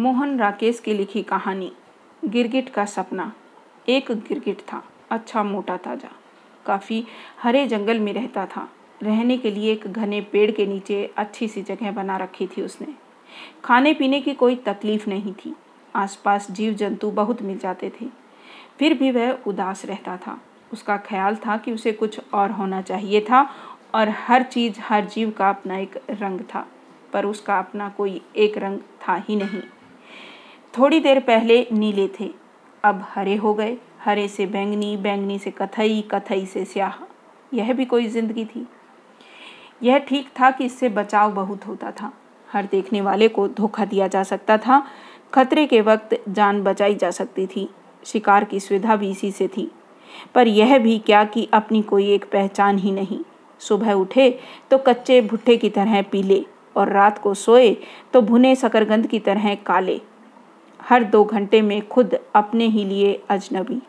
मोहन राकेश की लिखी कहानी, गिरगिट का सपना। एक गिरगिट था अच्छा मोटा ताज़ा। काफ़ी हरे जंगल में रहता था। रहने के लिए एक घने पेड़ के नीचे अच्छी सी जगह बना रखी थी उसने। खाने पीने की कोई तकलीफ़ नहीं थी। आसपास जीव जंतु बहुत मिल जाते थे। फिर भी वह उदास रहता था। उसका ख्याल था कि उसे कुछ और होना चाहिए था और हर चीज़, हर जीव का अपना एक रंग था। पर उसका अपना कोई एक रंग था ही नहीं। थोड़ी देर पहले नीले थे। अब हरे हो गए। हरे से बैंगनी बैंगनी से कथई कथई से स्याह। यह भी कोई ज़िंदगी थी। यह ठीक था कि इससे बचाव बहुत होता था। हर देखने वाले को धोखा दिया जा सकता था। खतरे के वक्त जान बचाई जा सकती थी। शिकार की सुविधा भी इसी से थी। पर यह भी क्या कि अपनी कोई एक पहचान ही नहीं। सुबह उठे तो कच्चे भुट्टे की तरह पीले और रात को सोए तो भुने शकरगंद की तरह काले। हर दो घंटे में खुद अपने ही लिए अजनबी।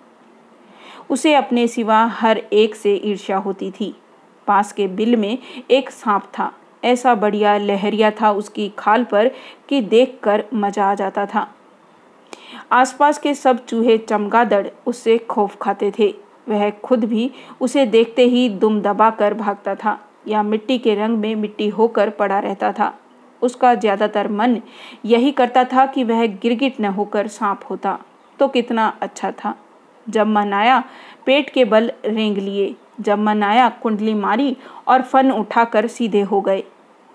उसे अपने सिवा हर एक से ईर्ष्या होती थी। पास के बिल में एक सांप था। ऐसा बढ़िया लहरिया था उसकी खाल पर कि देखकर मज़ा आ जाता था। आसपास के सब चूहे चमगादड़ उससे खौफ खाते थे। वह खुद भी उसे देखते ही दुम दबा कर भागता था या मिट्टी के रंग में मिट्टी होकर पड़ा रहता था। उसका ज़्यादातर मन यही करता था कि वह गिरगिट न होकर सांप होता। तो कितना अच्छा था। जब मन आया पेट के बल रेंग लिए, जब मन आया कुंडली मारी और फन उठाकर सीधे हो गए।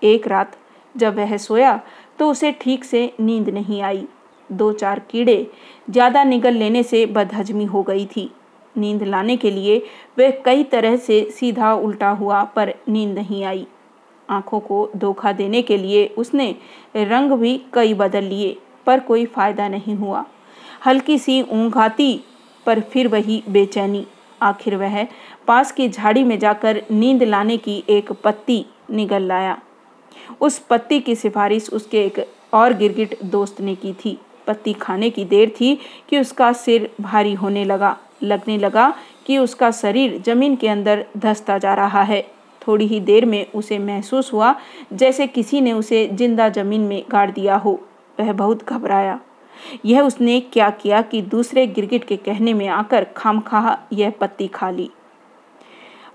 एक रात जब वह सोया तो उसे ठीक से नींद नहीं आई। दो चार कीड़े ज़्यादा निगल लेने से बदहजमी हो गई थी। नींद लाने के लिए वह कई तरह से सीधा उल्टा हुआ, पर नींद नहीं आई। आँखों को धोखा देने के लिए उसने रंग भी कई बदल लिए, पर कोई फ़ायदा नहीं हुआ। हल्की सी ऊँघ आती, पर फिर वही बेचैनी। आखिर वह पास की झाड़ी में जाकर नींद लाने की एक पत्ती निगल लाया। उस पत्ती की सिफारिश उसके एक और गिरगिट दोस्त ने की थी। पत्ती खाने की देर थी कि उसका सिर भारी होने लगा। लगने लगा कि उसका शरीर ज़मीन के अंदर धसता जा रहा है। थोड़ी ही देर में उसे महसूस हुआ जैसे किसी ने उसे ज़िंदा ज़मीन में गाड़ दिया हो। वह बहुत घबराया। यह उसने क्या किया कि दूसरे गिरगिट के कहने में आकर खामखा यह पत्ती खा ली।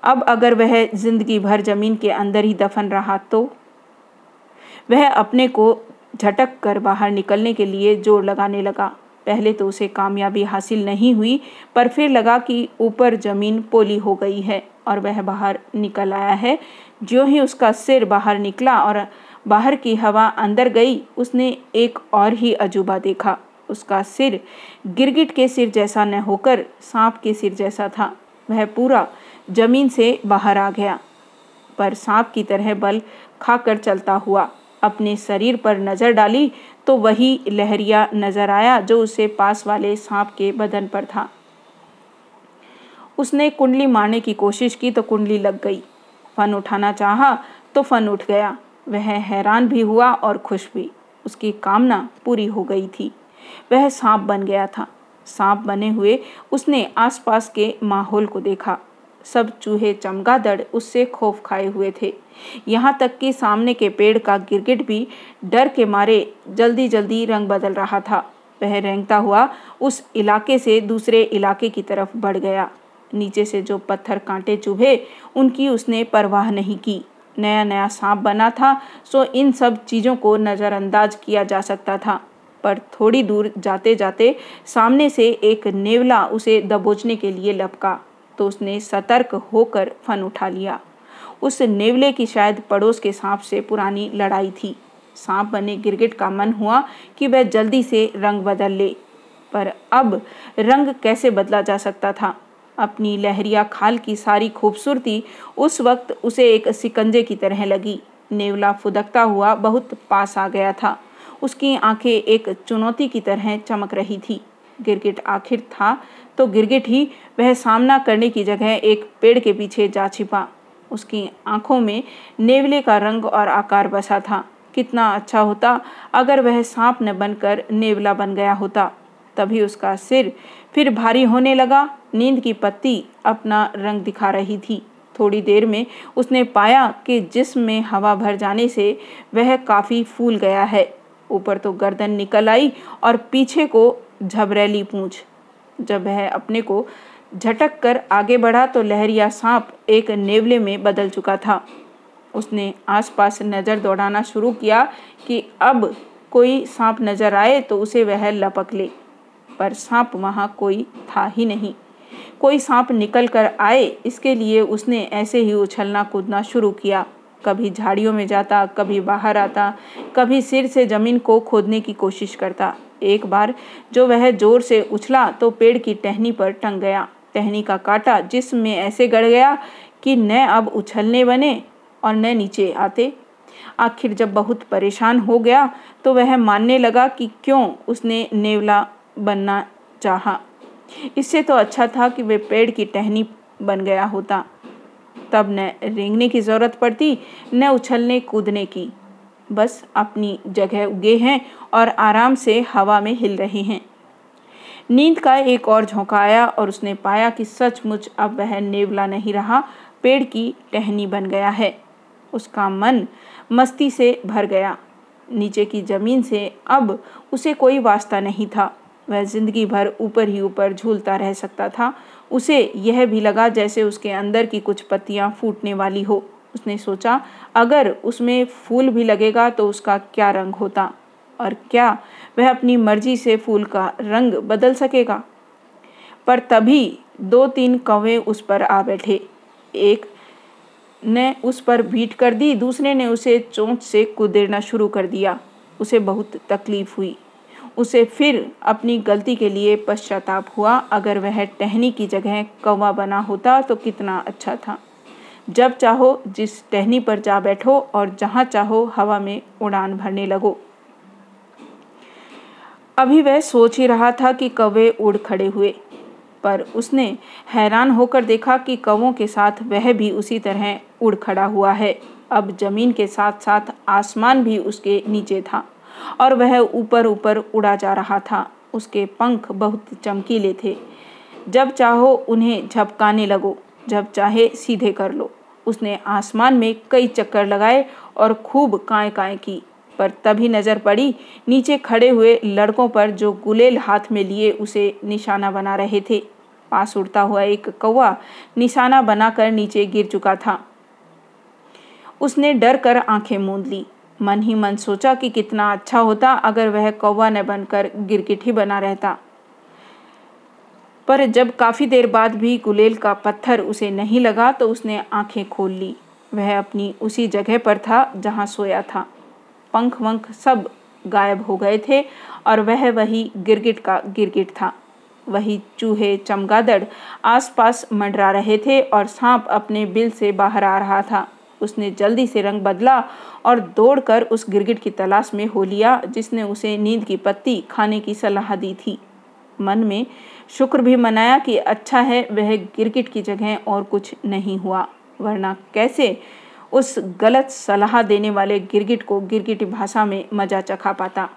अब अगर वह ज़िंदगी भर ज़मीन के अंदर ही दफन रहा तो? वह अपने को झटक कर बाहर निकलने के लिए ज़ोर लगाने लगा। पहले तो उसे कामयाबी हासिल नहीं हुई, पर फिर लगा कि ऊपर ज़मीन पोली हो गई है और वह बाहर निकल आया है। जो ही उसका सिर बाहर निकला और बाहर की हवा अंदर गई, उसने एक और ही अजूबा देखा। उसका सिर गिरगिट के सिर जैसा न होकर सांप के सिर जैसा था। वह पूरा ज़मीन से बाहर आ गया, पर सांप की तरह बल खाकर चलता हुआ अपने शरीर पर नज़र डाली तो वही लहरिया नज़र आया जो उसे पास वाले सांप के बदन पर था। उसने कुंडली मारने की कोशिश की तो कुंडली लग गई। फन उठाना चाहा तो फन उठ गया। वह हैरान भी हुआ और खुश भी। उसकी कामना पूरी हो गई थी। वह सांप बन गया था। सांप बने हुए उसने आसपास के माहौल को देखा। सब चूहे चमगादड़ उससे खौफ खाए हुए थे। यहाँ तक कि सामने के पेड़ का गिरगिट भी डर के मारे जल्दी जल्दी रंग बदल रहा था। वह रेंगता हुआ उस इलाके से दूसरे इलाके की तरफ़ बढ़ गया। नीचे से जो पत्थर कांटे चुभे उनकी उसने परवाह नहीं की। नया नया सांप बना था, सो इन सब चीज़ों को नज़रअंदाज किया जा सकता था। पर थोड़ी दूर जाते जाते सामने से एक नेवला उसे दबोचने के लिए लपका। तो उसने सतर्क होकर फन उठा लिया। उस नेवले की शायद पड़ोस के सांप से पुरानी लड़ाई थी। सांप बने गिरगिट का मन हुआ कि वह जल्दी से रंग बदल ले, पर अब रंग कैसे बदला जा सकता था? अपनी लहरिया खाल की सारी खूबसूरती उस वक्त उसे एक सिकंजे की तरह लगी। नेवला फुदकता हुआ बहुत पास आ गया था। उसकी आँखें एक चुनौती की तरह चमक रही थी। गिरगिट आखिर था तो गिरगिट ही वह सामना करने की जगह एक पेड़ के पीछे जा छिपा। उसकी आँखों में नेवले का रंग और आकार बसा था। कितना अच्छा होता, अगर वह सांप न बनकर नेवला बन गया होता। तभी उसका सिर फिर भारी होने लगा। नींद की पत्ती अपना रंग दिखा रही थी। थोड़ी देर में उसने पाया कि जिसम में हवा भर जाने से वह काफ़ी फूल गया है। ऊपर तो गर्दन निकल आई और पीछे को झबरेली पूंछ। जब वह अपने को झटक कर आगे बढ़ा तो लहरिया सांप एक नेवले में बदल चुका था। उसने आसपास नज़र दौड़ाना शुरू किया कि अब कोई सांप नज़र आए तो उसे वह लपक ले। पर सांप वहाँ कोई था ही नहीं। कोई सांप निकल कर आए, इसके लिए उसने ऐसे ही उछलना कूदना शुरू किया। कभी झाड़ियों में जाता, कभी बाहर आता, कभी सिर से ज़मीन को खोदने की कोशिश करता। एक बार जो वह ज़ोर से उछला तो पेड़ की टहनी पर टंग गया। टहनी का कांटा जिसमें ऐसे गड़ गया कि न अब उछलने बने और न नीचे आते। आखिर जब बहुत परेशान हो गया तो वह मानने लगा कि क्यों उसने नेवला बनना चाहा। इससे तो अच्छा था कि वे पेड़ की टहनी बन गया होता। तब न रेंगने की ज़रूरत पड़ती, न उछलने कूदने की। बस अपनी जगह उगे हैं और आराम से हवा में हिल रहे हैं। नींद का एक और झोंका आया और उसने पाया कि सचमुच अब वह नेवला नहीं रहा, पेड़ की टहनी बन गया है। उसका मन मस्ती से भर गया। नीचे की ज़मीन से अब उसे कोई वास्ता नहीं था। वह ज़िंदगी भर ऊपर ही ऊपर झूलता रह सकता था। उसे यह भी लगा जैसे उसके अंदर की कुछ पत्तियाँ फूटने वाली हो। उसने सोचा, अगर उसमें फूल भी लगेगा तो उसका क्या रंग होता? और क्या वह अपनी मर्ज़ी से फूल का रंग बदल सकेगा? पर तभी दो तीन कौवे उस पर आ बैठे। एक ने उस पर बीट कर दी, दूसरे ने उसे चोंच से कुदेरना शुरू कर दिया। उसे बहुत तकलीफ़ हुई। उसे फिर अपनी गलती के लिए पश्चाताप हुआ। अगर वह टहनी की जगह कौवा बना होता तो कितना अच्छा था। जब चाहो जिस टहनी पर जा बैठो और जहाँ चाहो हवा में उड़ान भरने लगो। अभी वह सोच ही रहा था कि कौवे उड़ खड़े हुए, पर उसने हैरान होकर देखा कि कौवों के साथ वह भी उसी तरह उड़ खड़ा हुआ है। अब ज़मीन के साथ साथ आसमान भी उसके नीचे था। और वह ऊपर ऊपर उड़ा जा रहा था। उसके पंख बहुत चमकीले थे। जब चाहो उन्हें झपकाने लगो, जब चाहे सीधे कर लो। उसने आसमान में कई चक्कर लगाए और खूब काय काय की, पर तभी नज़र पड़ी नीचे खड़े हुए लड़कों पर जो गुलेल हाथ में लिए उसे निशाना बना रहे थे। पास उड़ता हुआ एक कौवा निशाना बनाकर नीचे गिर चुका था। उसने डर कर आँखें मूंद ली। मन ही मन सोचा कि कितना अच्छा होता अगर वह कौवा न बनकर गिरगिट ही बना रहता। पर जब काफ़ी देर बाद भी गुलेल का पत्थर उसे नहीं लगा तो उसने आँखें खोल ली। वह अपनी उसी जगह पर था जहाँ सोया था। पंख वंख सब गायब हो गए थे और वह वही गिरगिट का गिरगिट था। वही चूहे, चमगादड़ आसपास मंडरा रहे थे और सांप अपने बिल से बाहर आ रहा था। उसने जल्दी से रंग बदला और दौड़कर उस गिरगिट की तलाश में हो लिया, जिसने उसे नींद की पत्ती खाने की सलाह दी थी। मन में शुक्र भी मनाया कि अच्छा है, वह गिरगिट की जगह और कुछ नहीं हुआ, वरना कैसे उस गलत सलाह देने वाले गिरगिट को गिरगिट भाषा में मज़ा चखा पाता।